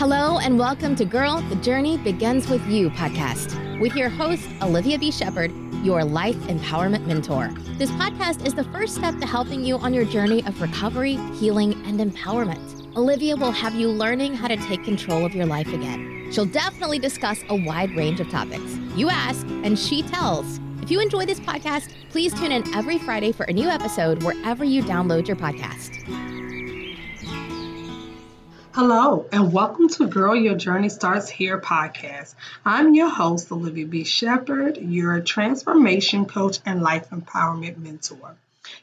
Hello, and welcome to Girl, the Journey Begins With You podcast with your host, Olivia B. Shepard, your life empowerment mentor. This podcast is the first step to helping you on your journey of recovery, healing, and empowerment. Olivia will have you learning how to take control of your life again. She'll definitely discuss a wide range of topics. You ask, and she tells. If you enjoy this podcast, please tune in every Friday for a new episode wherever you download your podcast. Hello, and welcome to Girl Your Journey Starts Here podcast. I'm your host, Olivia B. Shepard, your transformation coach and life empowerment mentor.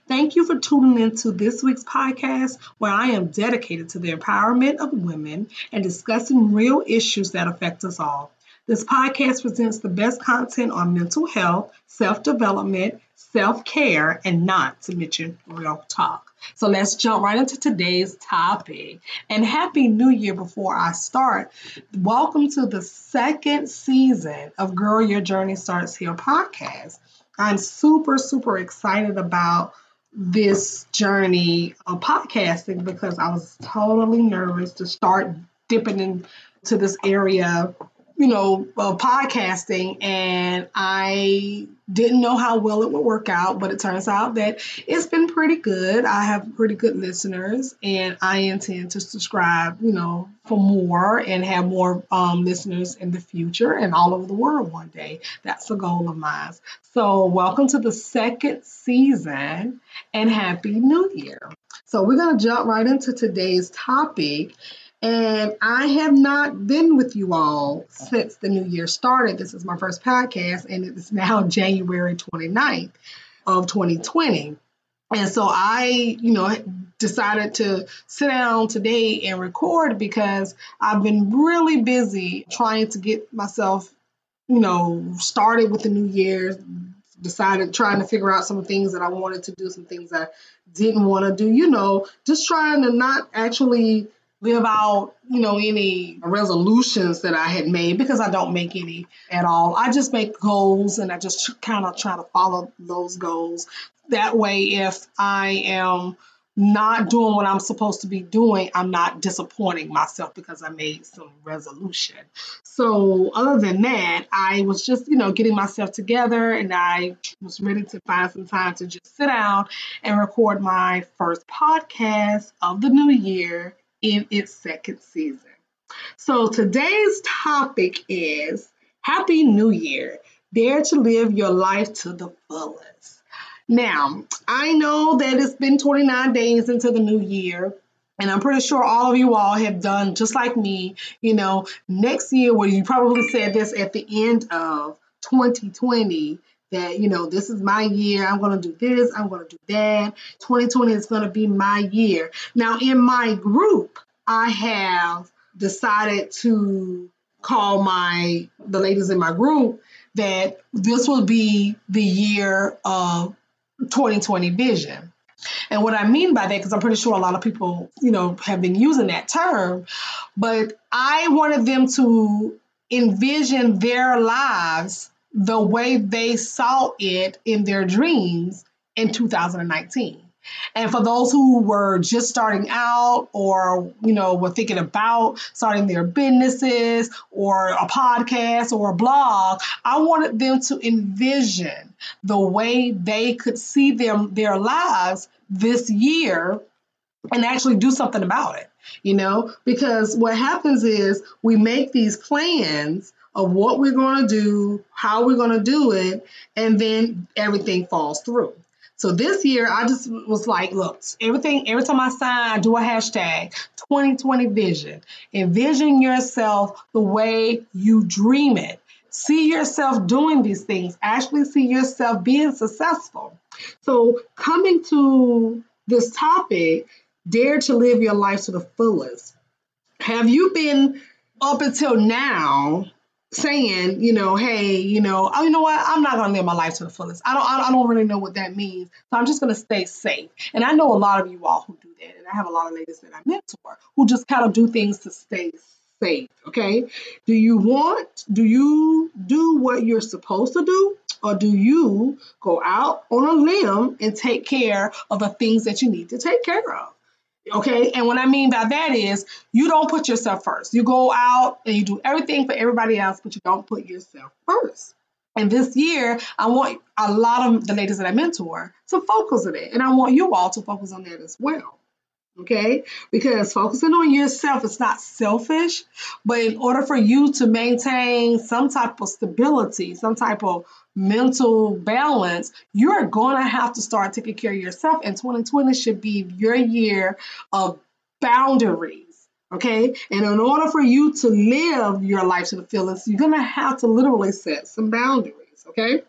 Thank you for tuning in to this week's podcast, where I am dedicated to the empowerment of women and discussing real issues that affect us all. This podcast presents the best content on mental health, self development, self care, and not to mention real talk. So let's jump right into today's topic. And Happy New Year before I start. Welcome to the second season of Girl Your Journey Starts Here podcast. I'm super, super excited about this journey of podcasting because I was totally nervous to start dipping into this area you know, uh, podcasting, and I didn't know how well it would work out, but it turns out that it's been pretty good. I have pretty good listeners, and I intend to subscribe, you know, for more and have more um, listeners in the future and all over the world one day. That's a goal of mine. So, welcome to the second season, and Happy New Year. So, we're going to jump right into today's topic. And I have not been with you all since the new year started. This is my first podcast, and it is now January 29th of 2020. And so I, you know, decided to sit down today and record because I've been really busy trying to get myself, you know, started with the new year, decided trying to figure out some things that I wanted to do, some things I didn't want to do, you know, just trying to not actually live out, you know, any resolutions that I had made because I don't make any at all. I just make goals and I just kind of try to follow those goals. That way, if I am not doing what I'm supposed to be doing, I'm not disappointing myself because I made some resolution. So, other than that, I was just, you know, getting myself together and I was ready to find some time to just sit down and record my first podcast of the new year in its second season. So today's topic is Happy New Year. Dare to live your life to the fullest. Now, I know that it's been 29 days into the new year, and I'm pretty sure all of you all have done just like me. You know, next year, well, you probably said this at the end of 2020 that you know this is my year i'm going to do this i'm going to do that. 2020 is going to be my year. Now in my group i have decided to call my the ladies in my group that this will be the year of 2020 vision. And what I mean by that, because I'm pretty sure a lot of people, you know, have been using that term, but I wanted them to envision their lives the way they saw it in their dreams in 2019. And for those who were just starting out or, you know, were thinking about starting their businesses or a podcast or a blog, I wanted them to envision the way they could see them their lives this year and actually do something about it, you know? Because what happens is we make these plans of what we're going to do, how we're going to do it, and then everything falls through. So this year, I just was like, look, everything, every time I sign, I do a hashtag 2020 vision. Envision yourself the way you dream it. See yourself doing these things, actually see yourself being successful. So, coming to this topic, dare to live your life to the fullest. Have you been up until now saying, you know, hey, you know, oh, you know what? I'm not going to live my life to the fullest. I don't, I don't really know what that means. So I'm just going to stay safe. And I know a lot of you all who do that. And I have a lot of ladies that I mentor who just kind of do things to stay safe. Okay. Do you want, do you do what you're supposed to do? Or do you go out on a limb and take care of the things that you need to take care of? Okay. And what I mean by that is you don't put yourself first. You go out and you do everything for everybody else, but you don't put yourself first. And this year, I want a lot of the ladies that I mentor to focus on it. And I want you all to focus on that as well. Okay? Because focusing on yourself is not selfish, but in order for you to maintain some type of stability, some type of mental balance, you're going to have to start taking care of yourself. And 2020 should be your year of boundaries. Okay. And in order for you to live your life to the fullest, you're going to have to literally set some boundaries. Okay.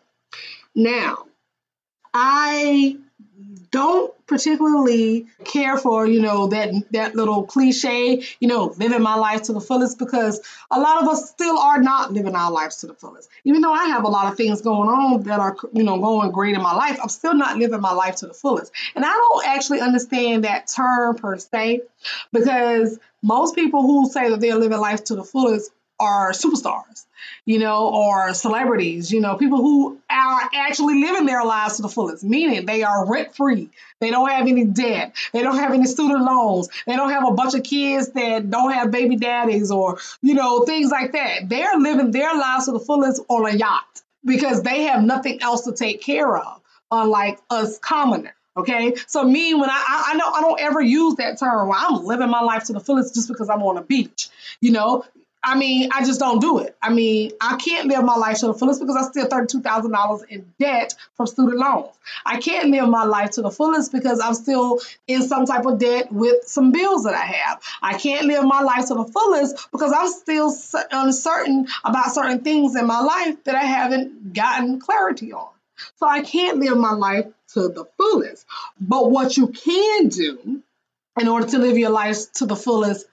Now, I don't particularly care for you know that that little cliche you know living my life to the fullest because a lot of us still are not living our lives to the fullest. Even though i have a lot of things going on that are you know going great in my life i'm still not living my life to the fullest. And i don't actually understand that term per se because most people who say that they're living life to the fullest are superstars, you know, or celebrities, you know, people who are actually living their lives to the fullest, meaning they are rent free. They don't have any debt. They don't have any student loans. They don't have a bunch of kids that don't have baby daddies or, you know, things like that. They're living their lives to the fullest on a yacht because they have nothing else to take care of, unlike us commoners. Okay, so me when I, I know I don't ever use that term. I'm living my life to the fullest just because I'm on a beach. You know, I mean, I just don't do it. I mean, I can't live my life to the fullest because I still thirty-two thousand dollars in debt from student loans. I can't live my life to the fullest because I'm still in some type of debt with some bills that I have. I can't live my life to the fullest because I'm still uncertain about certain things in my life that I haven't gotten clarity on. So I can't live my life to the fullest. But what you can do in order to live your life to the fullest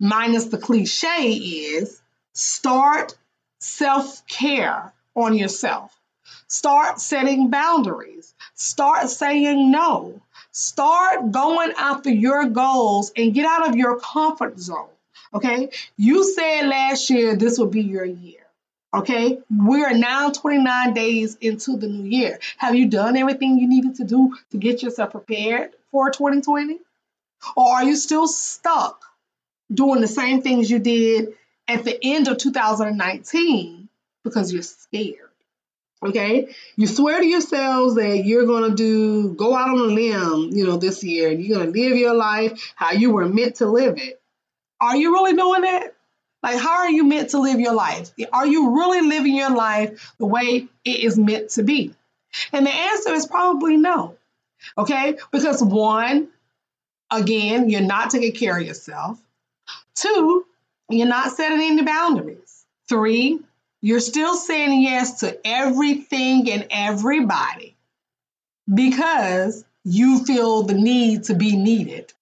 minus the cliche is start self care on yourself. Start setting boundaries. Start saying no. Start going after your goals and get out of your comfort zone. Okay. You said last year this would be your year. Okay. We are now 29 days into the new year. Have you done everything you needed to do to get yourself prepared for 2020? Or are you still stuck doing the same things you did at the end of 2019 because you're scared. Okay, you swear to yourselves that you're gonna do go out on a limb, you know, this year, and you're gonna live your life how you were meant to live it. Are you really doing that? Like, how are you meant to live your life? Are you really living your life the way it is meant to be? And the answer is probably no. Okay, because one, again, you're not taking care of yourself. Two, you're not setting any boundaries. Three, you're still saying yes to everything and everybody because you feel the need to be needed.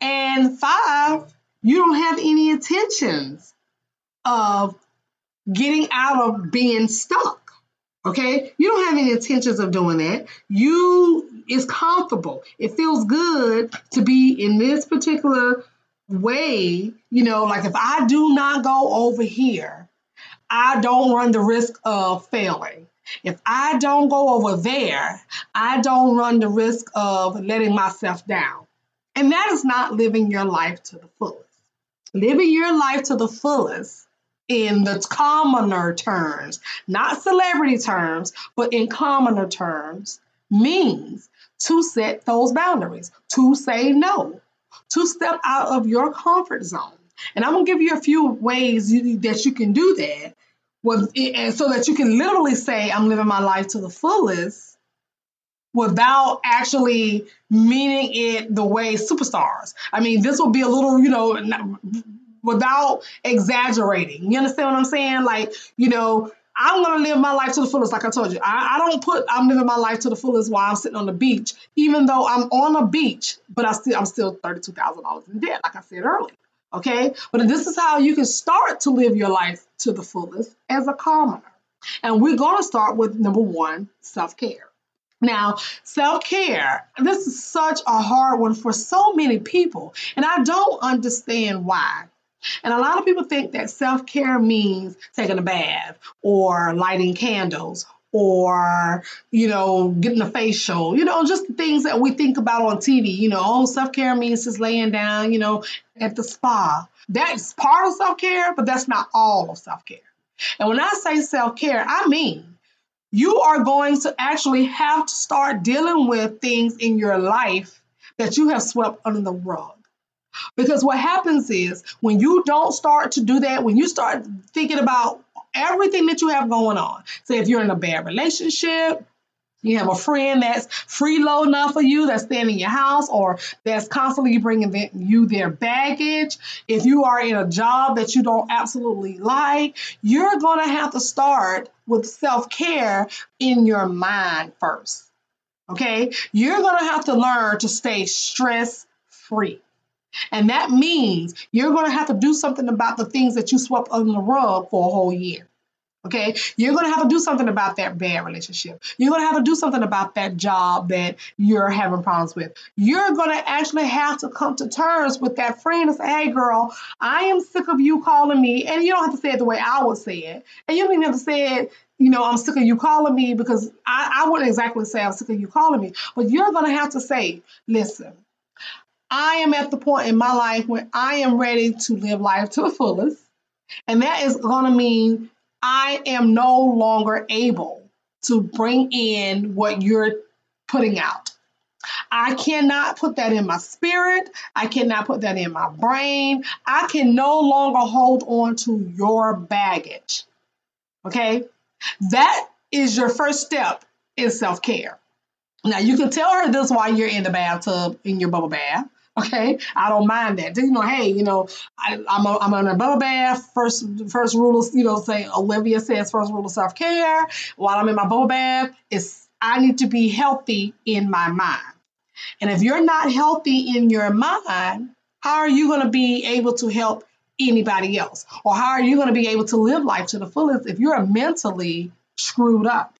And five, you don't have any intentions of getting out of being stuck. Okay? You don't have any intentions of doing that. You is comfortable. It feels good to be in this particular way, you know, like if I do not go over here, I don't run the risk of failing. If I don't go over there, I don't run the risk of letting myself down. And that is not living your life to the fullest. Living your life to the fullest in the commoner terms, not celebrity terms, but in commoner terms, means to set those boundaries, to say no, to step out of your comfort zone. And I'm gonna give you a few ways you, that you can do that, with, and so that you can literally say, "I'm living my life to the fullest," without actually meaning it the way superstars. I mean, this will be a little, you know, without exaggerating. You understand what I'm saying? Like, you know, I'm gonna live my life to the fullest, like I told you. I, I, don't put I'm living my life to the fullest while I'm sitting on the beach, even though I'm on a beach, but I still I'm still thirty-two thousand dollars in debt, like I said earlier. Okay, but this is how you can start to live your life to the fullest as a commoner. And we're gonna start with number one, self-care. Now, self care, this is such a hard one for so many people, and I don't understand why. And a lot of people think that self care means taking a bath or lighting candles or, you know, getting a facial, you know, just the things that we think about on TV. You know, oh, self care means just laying down, you know, at the spa. That's part of self care, but that's not all of self care. And when I say self care, I mean you are going to actually have to start dealing with things in your life that you have swept under the rug. Because what happens is when you don't start to do that, when you start thinking about everything that you have going on, say if you're in a bad relationship, you have a friend that's freeloading off of you, that's staying in your house, or that's constantly bringing you their baggage. If you are in a job that you don't absolutely like, you're going to have to start with self care in your mind first. Okay? You're going to have to learn to stay stress free. And that means you're going to have to do something about the things that you swept under the rug for a whole year. Okay, you're going to have to do something about that bad relationship. You're going to have to do something about that job that you're having problems with. You're going to actually have to come to terms with that friend and say, hey, girl, I am sick of you calling me. And you don't have to say it the way I would say it. And you don't even have to say it, you know, I'm sick of you calling me because I, I wouldn't exactly say I'm sick of you calling me. But you're going to have to say, listen, I am at the point in my life where I am ready to live life to the fullest. And that is going to mean I am no longer able to bring in what you're putting out. I cannot put that in my spirit. I cannot put that in my brain. I can no longer hold on to your baggage. Okay? That is your first step in self care. Now, you can tell her this while you're in the bathtub in your bubble bath. Okay, I don't mind that. You know, hey, you know, I, am a, I'm in a bubble bath. First, first rule of you know, say Olivia says first rule of self care. While I'm in my bubble bath, is I need to be healthy in my mind. And if you're not healthy in your mind, how are you going to be able to help anybody else? Or how are you going to be able to live life to the fullest if you're mentally screwed up?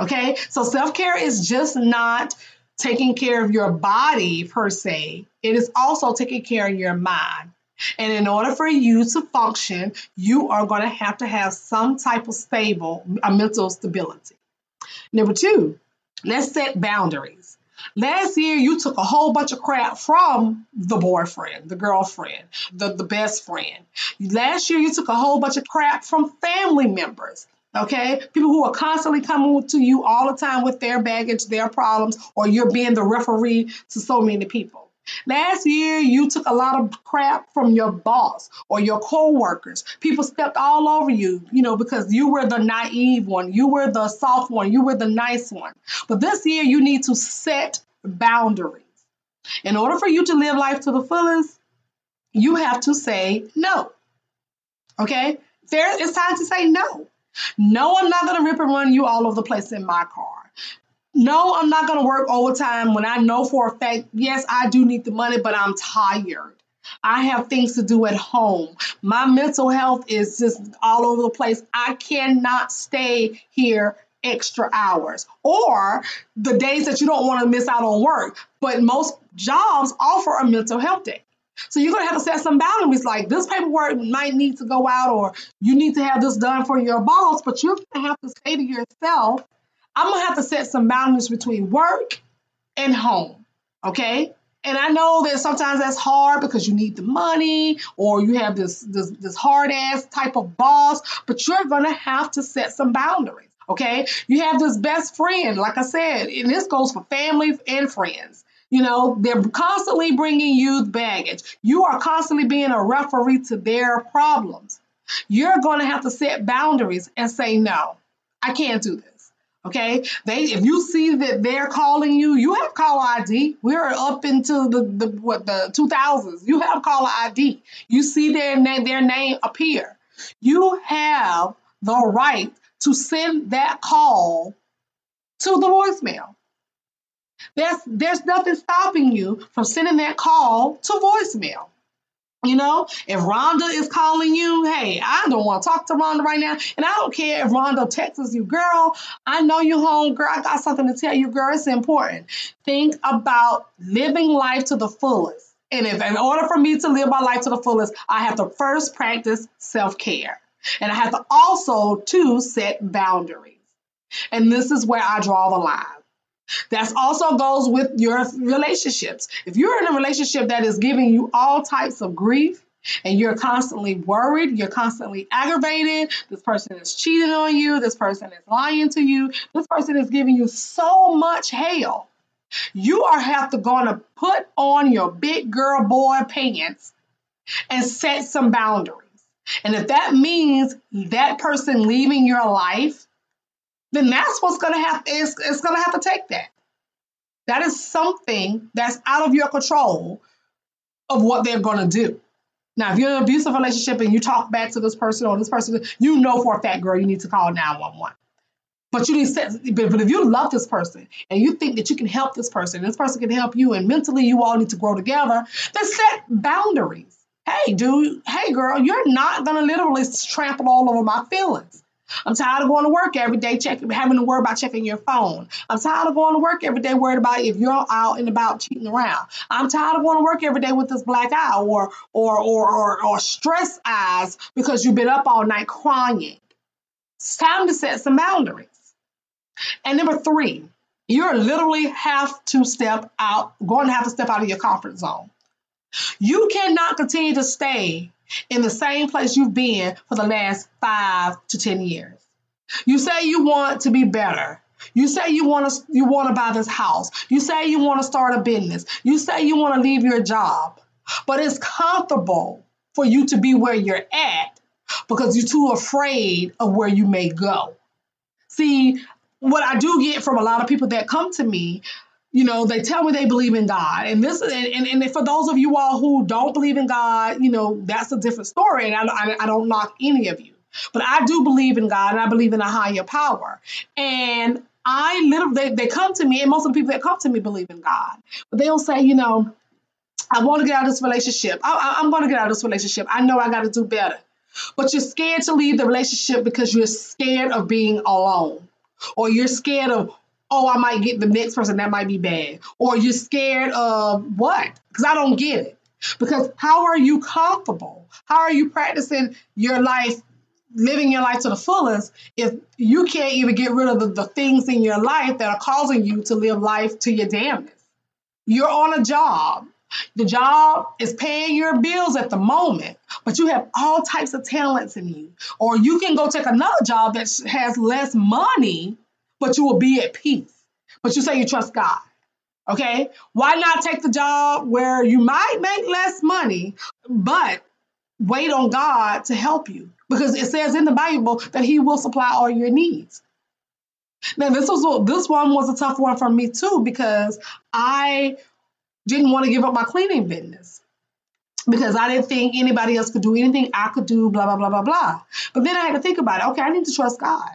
Okay, so self care is just not taking care of your body per se, it is also taking care of your mind. And in order for you to function, you are going to have to have some type of stable, a mental stability. Number two, let's set boundaries. Last year, you took a whole bunch of crap from the boyfriend, the girlfriend, the, the best friend. Last year, you took a whole bunch of crap from family members. Okay, people who are constantly coming to you all the time with their baggage, their problems, or you're being the referee to so many people. Last year, you took a lot of crap from your boss or your coworkers. People stepped all over you, you know, because you were the naive one, you were the soft one, you were the nice one. But this year, you need to set boundaries. In order for you to live life to the fullest, you have to say no. Okay? There, it's time to say no. No, I'm not going to rip and run you all over the place in my car. No, I'm not going to work overtime when I know for a fact, yes, I do need the money, but I'm tired. I have things to do at home. My mental health is just all over the place. I cannot stay here extra hours or the days that you don't want to miss out on work. But most jobs offer a mental health day. So you're going to have to set some boundaries like this paperwork might need to go out or you need to have this done for your boss, but you're going to have to say to yourself, I'm going to have to set some boundaries between work and home. Okay? And I know that sometimes that's hard because you need the money or you have this this, this hard ass type of boss, but you're going to have to set some boundaries. Okay? You have this best friend, like I said, and this goes for family and friends. You know, they're constantly bringing you baggage. You are constantly being a referee to their problems. You're going to have to set boundaries and say, no, I can't do this. Okay, they if you see that they're calling you, you have call ID. We're up into the, the what the 2000s. You have caller ID. You see their name their name appear. You have the right to send that call to the voicemail. There's there's nothing stopping you from sending that call to voicemail. You know, if Rhonda is calling you, hey, I don't want to talk to Rhonda right now. And I don't care if Rhonda texts you, girl, I know you home, girl. I got something to tell you, girl. It's important. Think about living life to the fullest. And if in order for me to live my life to the fullest, I have to first practice self-care. And I have to also to set boundaries. And this is where I draw the line. That also goes with your relationships. If you're in a relationship that is giving you all types of grief, and you're constantly worried, you're constantly aggravated, this person is cheating on you, this person is lying to you, this person is giving you so much hell. You are have to going to put on your big girl boy pants and set some boundaries. And if that means that person leaving your life, then that's what's gonna have it's, it's gonna have to take that. That is something that's out of your control of what they're gonna do. Now, if you're in an abusive relationship and you talk back to this person or this person, you know for a fact, girl, you need to call 911. But you need to, but, but if you love this person and you think that you can help this person, this person can help you, and mentally you all need to grow together, then set boundaries. Hey, dude, hey, girl, you're not gonna literally trample all over my feelings. I'm tired of going to work every day, checking, having to worry about checking your phone. I'm tired of going to work every day, worried about if you're out and about cheating around. I'm tired of going to work every day with this black eye or or or or, or stress eyes because you've been up all night crying. It's time to set some boundaries. And number three, you're literally have to step out, going to have to step out of your comfort zone. You cannot continue to stay in the same place you've been for the last five to 10 years. You say you want to be better. You say you want to you want to buy this house. You say you want to start a business. You say you want to leave your job. But it's comfortable for you to be where you're at because you're too afraid of where you may go. See, what I do get from a lot of people that come to me you know they tell me they believe in god. And this and, and, and for those of you all who don't believe in god you know that's a different story. And I, I, I don't knock any of you. But i do believe in god and i believe in a higher power. And i literally they, they come to me and most of the people that come to me believe in god. But they'll say you know i want to get out of this relationship. I, i'm going to get out of this relationship. I know i got to do better. But you're scared to leave the relationship because you're scared of being alone. Or you're scared of oh, I might get the next person that might be bad, or you're scared of what? Because I don't get it. Because how are you comfortable? How are you practicing your life, living your life to the fullest, if you can't even get rid of the, the things in your life that are causing you to live life to your damnness? You're on a job. The job is paying your bills at the moment, but you have all types of talents in you. Or you can go take another job that has less money, but you will be at peace. But you say you trust God. Okay? Why not take the job where you might make less money, but wait on God to help you? Because it says in the Bible that He will supply all your needs. Now, this was this one was a tough one for me too because I didn't want to give up my cleaning business because I didn't think anybody else could do anything I could do, blah, blah, blah, blah, blah. But then I had to think about it. Okay, I need to trust God.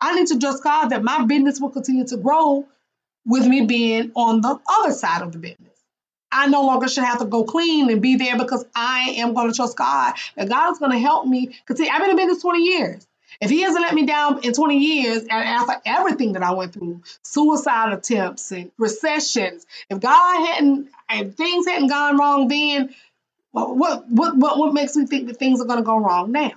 I need to trust God that my business will continue to grow with me being on the other side of the business. I no longer should have to go clean and be there because I am going to trust God that God is going to help me continue. I've been in business 20 years. If He hasn't let me down in 20 years, and after everything that I went through, suicide attempts and recessions, if God hadn't, if things hadn't gone wrong then, what what what what makes me think that things are going to go wrong now?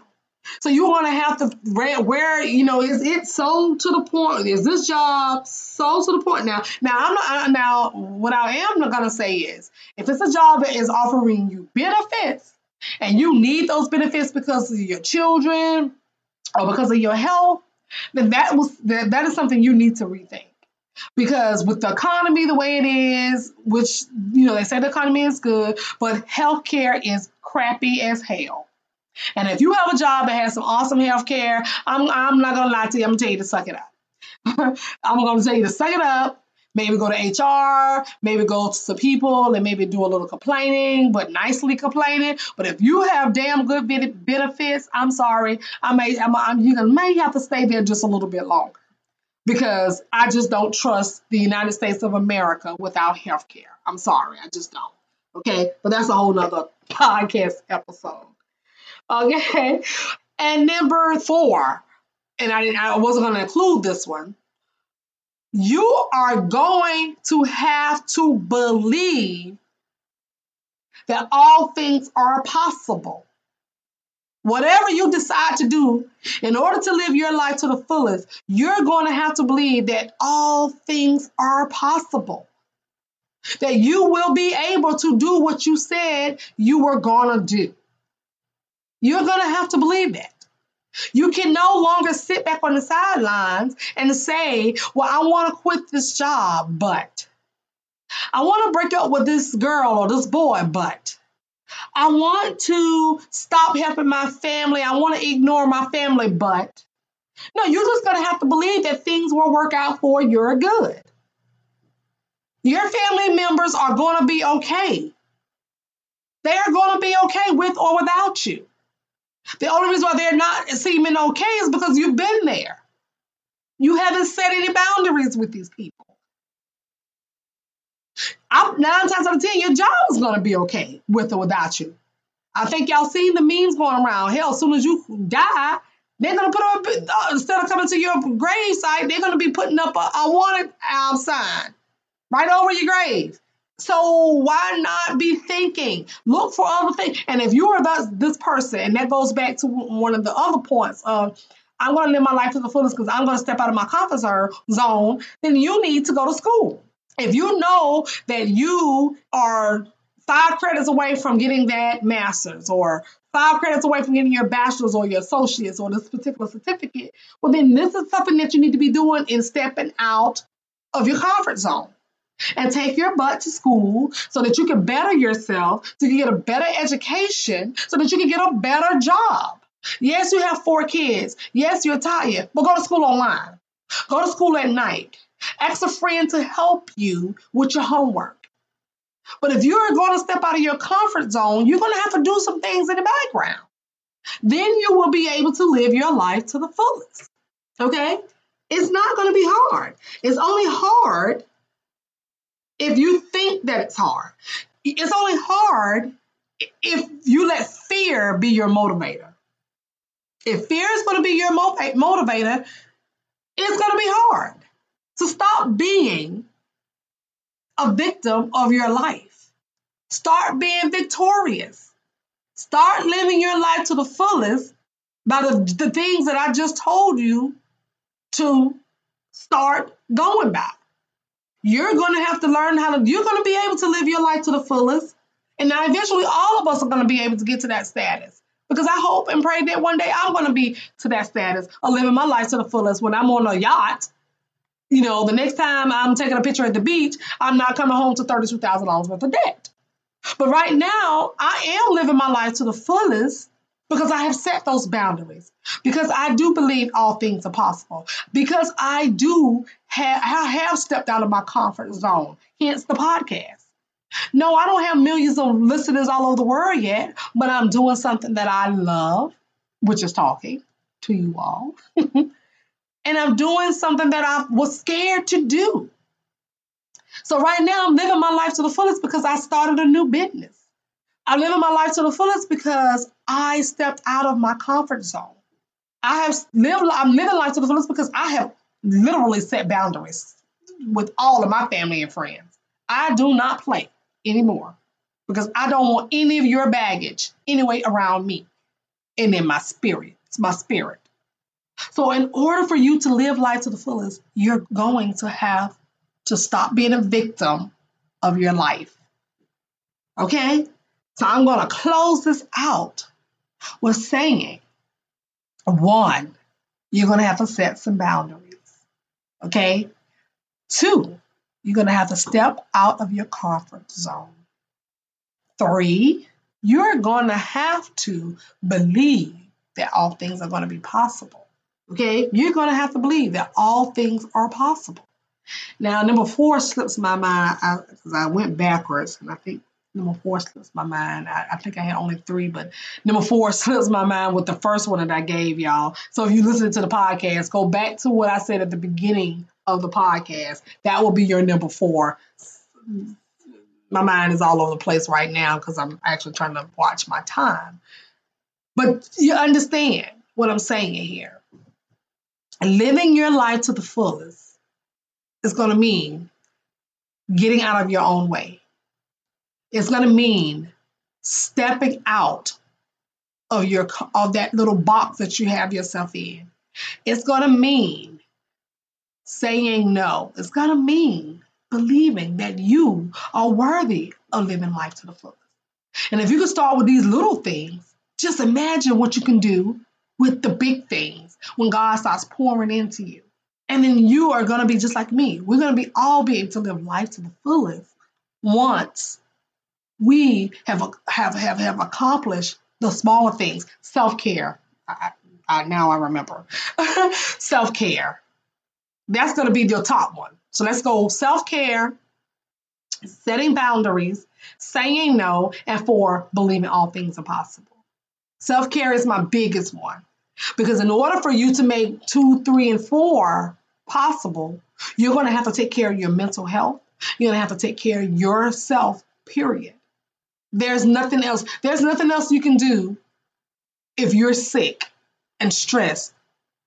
So you're going to have to where you know is it so to the point? Is this job so to the point now? Now I'm not now. What I am going to say is, if it's a job that is offering you benefits and you need those benefits because of your children or because of your health, then that was that, that is something you need to rethink. Because with the economy the way it is, which you know they say the economy is good, but healthcare is crappy as hell. And if you have a job that has some awesome health care, I'm, I'm not going to lie to you. I'm going to tell you to suck it up. I'm going to tell you to suck it up. Maybe go to HR, maybe go to some people and maybe do a little complaining, but nicely complaining. But if you have damn good benefits, I'm sorry, I may, I'm, I'm, you may have to stay there just a little bit longer because I just don't trust the United States of America without health care. I'm sorry, I just don't. Okay, but that's a whole nother podcast episode. Okay. And number four, and I, I wasn't going to include this one, you are going to have to believe that all things are possible. Whatever you decide to do, in order to live your life to the fullest, you're going to have to believe that all things are possible. That you will be able to do what you said you were going to do. You're going to have to believe that. You can no longer sit back on the sidelines and say, Well, I want to quit this job, but I want to break up with this girl or this boy, but I want to stop helping my family. I want to ignore my family, but no, you're just going to have to believe that things will work out for your good. Your family members are going to be okay. They are going to be okay with or without you. The only reason why they're not seeming okay is because you've been there. You haven't set any boundaries with these people. I'm, nine times out of ten, your job is going to be okay with or without you. I think y'all seen the memes going around. Hell, as soon as you die, they're going to put up, uh, instead of coming to your grave site, they're going to be putting up a, wanted um, sign right over your grave. So why not be thinking? Look for other things. And if you are this, this person, and that goes back to one of the other points of I'm going to live my life to the fullest because I'm going to step out of my comfort zone, then you need to go to school. If you know that you are five credits away from getting that master's or five credits away from getting your bachelor's or your associate's or this particular certificate, well, then this is something that you need to be doing in stepping out of your comfort zone and take your butt to school so that you can better yourself, so you can get a better education, so that you can get a better job. Yes, you have four kids. Yes, you're tired, but go to school online. Go to school at night. Ask a friend to help you with your homework. But if you're going to step out of your comfort zone, you're going to have to do some things in the background. Then you will be able to live your life to the fullest. Okay? It's not going to be hard. It's only hard if you think that it's hard. It's only hard if you let fear be your motivator. If fear is going to be your motivator, it's going to be hard. So stop being a victim of your life. Start being victorious. Start living your life to the fullest by the, the things that I just told you to start going by. You're going to have to learn how to, you're going to be able to live your life to the fullest. And now eventually all of us are going to be able to get to that status. Because I hope and pray that one day I'm going to be to that status of living my life to the fullest when I'm on a yacht. You know, the next time I'm taking a picture at the beach, I'm not coming home to $32,000 worth of debt. But right now, I am living my life to the fullest because I have set those boundaries, because I do believe all things are possible, because I do have, I have stepped out of my comfort zone, hence the podcast. No, I don't have millions of listeners all over the world yet, but I'm doing something that I love, which is talking to you all. and I'm doing something that I was scared to do. So right now I'm living my life to the fullest because I started a new business. I'm living my life to the fullest because I stepped out of my comfort zone. I have lived, I'm living life to the fullest because I have literally set boundaries with all of my family and friends. I do not play anymore because I don't want any of your baggage anyway around me and in my spirit. It's my spirit. So, in order for you to live life to the fullest, you're going to have to stop being a victim of your life. Okay? So I'm going to close this out with saying one, you're going to have to set some boundaries. Okay? Two, you're going to have to step out of your comfort zone. Three, you're going to have to believe that all things are going to be possible. Okay? You're going to have to believe that all things are possible. Now, number four slips my mind because I, I, went backwards, and I think number four slips my mind. I, I, think I had only three, but number four slips my mind with the first one that I gave y'all. So if you listen to the podcast, go back to what I said at the beginning of the podcast. That will be your number four. My mind is all over the place right now because I'm actually trying to watch my time. But you understand what I'm saying here. Living your life to the fullest is going to mean getting out of your own way it's going to mean stepping out of your of that little box that you have yourself in. It's going to mean saying no. It's going to mean believing that you are worthy of living life to the fullest. And if you can start with these little things, just imagine what you can do with the big things when God starts pouring into you. And then you are going to be just like me. We're going to be all be able to live life to the fullest once we have have have have accomplished the smaller things. Self care. Now I remember. self care. That's going to be your top one. So let's go self care, setting boundaries, saying no, and four, believing all things are possible. Self care is my biggest one because in order for you to make two, three, and four possible, you're going to have to take care of your mental health. You're going to have to take care of yourself, period. There's nothing else. There's nothing else you can do if you're sick and stressed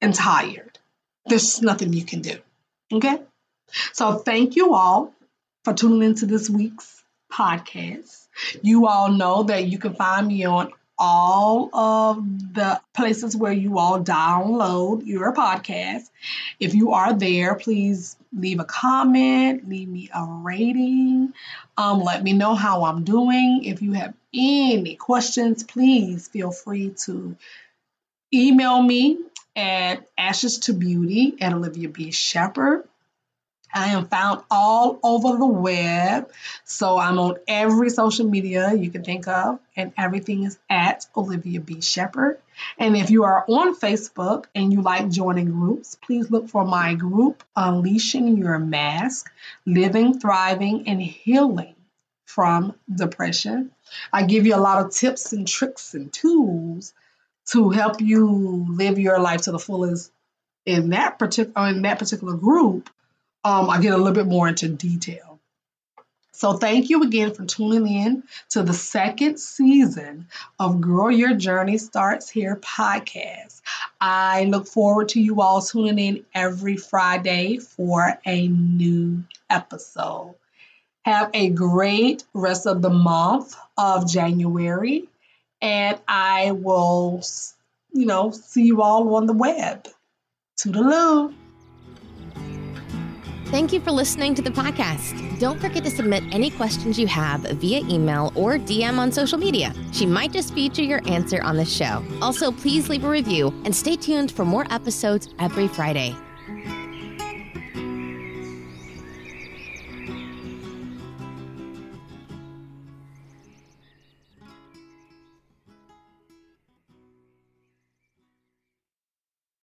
and tired. There's nothing you can do. Okay? So thank you all for tuning into this week's podcast. You all know that you can find me on all of the places where you all download your podcast. If you are there, please leave a comment, leave me a rating. Um, let me know how I'm doing. If you have any questions, please feel free to email me at ashes to beauty at Olivia B. Shepherd. I am found all over the web. So I'm on every social media you can think of, and everything is at Olivia B. Shepherd. And if you are on Facebook and you like joining groups, please look for my group, Unleashing Your Mask Living, Thriving, and Healing from Depression. I give you a lot of tips and tricks and tools to help you live your life to the fullest in that particular in that particular group um, I get a little bit more into detail. So, thank you again for tuning in to the second season of Girl Your Journey Starts Here podcast. I look forward to you all tuning in every Friday for a new episode. Have a great rest of the month of January, and I will, you know, see you all on the web. Toodaloo. Thank you for listening to the podcast. Don't forget to submit any questions you have via email or DM on social media. She might just feature your answer on the show. Also, please leave a review and stay tuned for more episodes every Friday.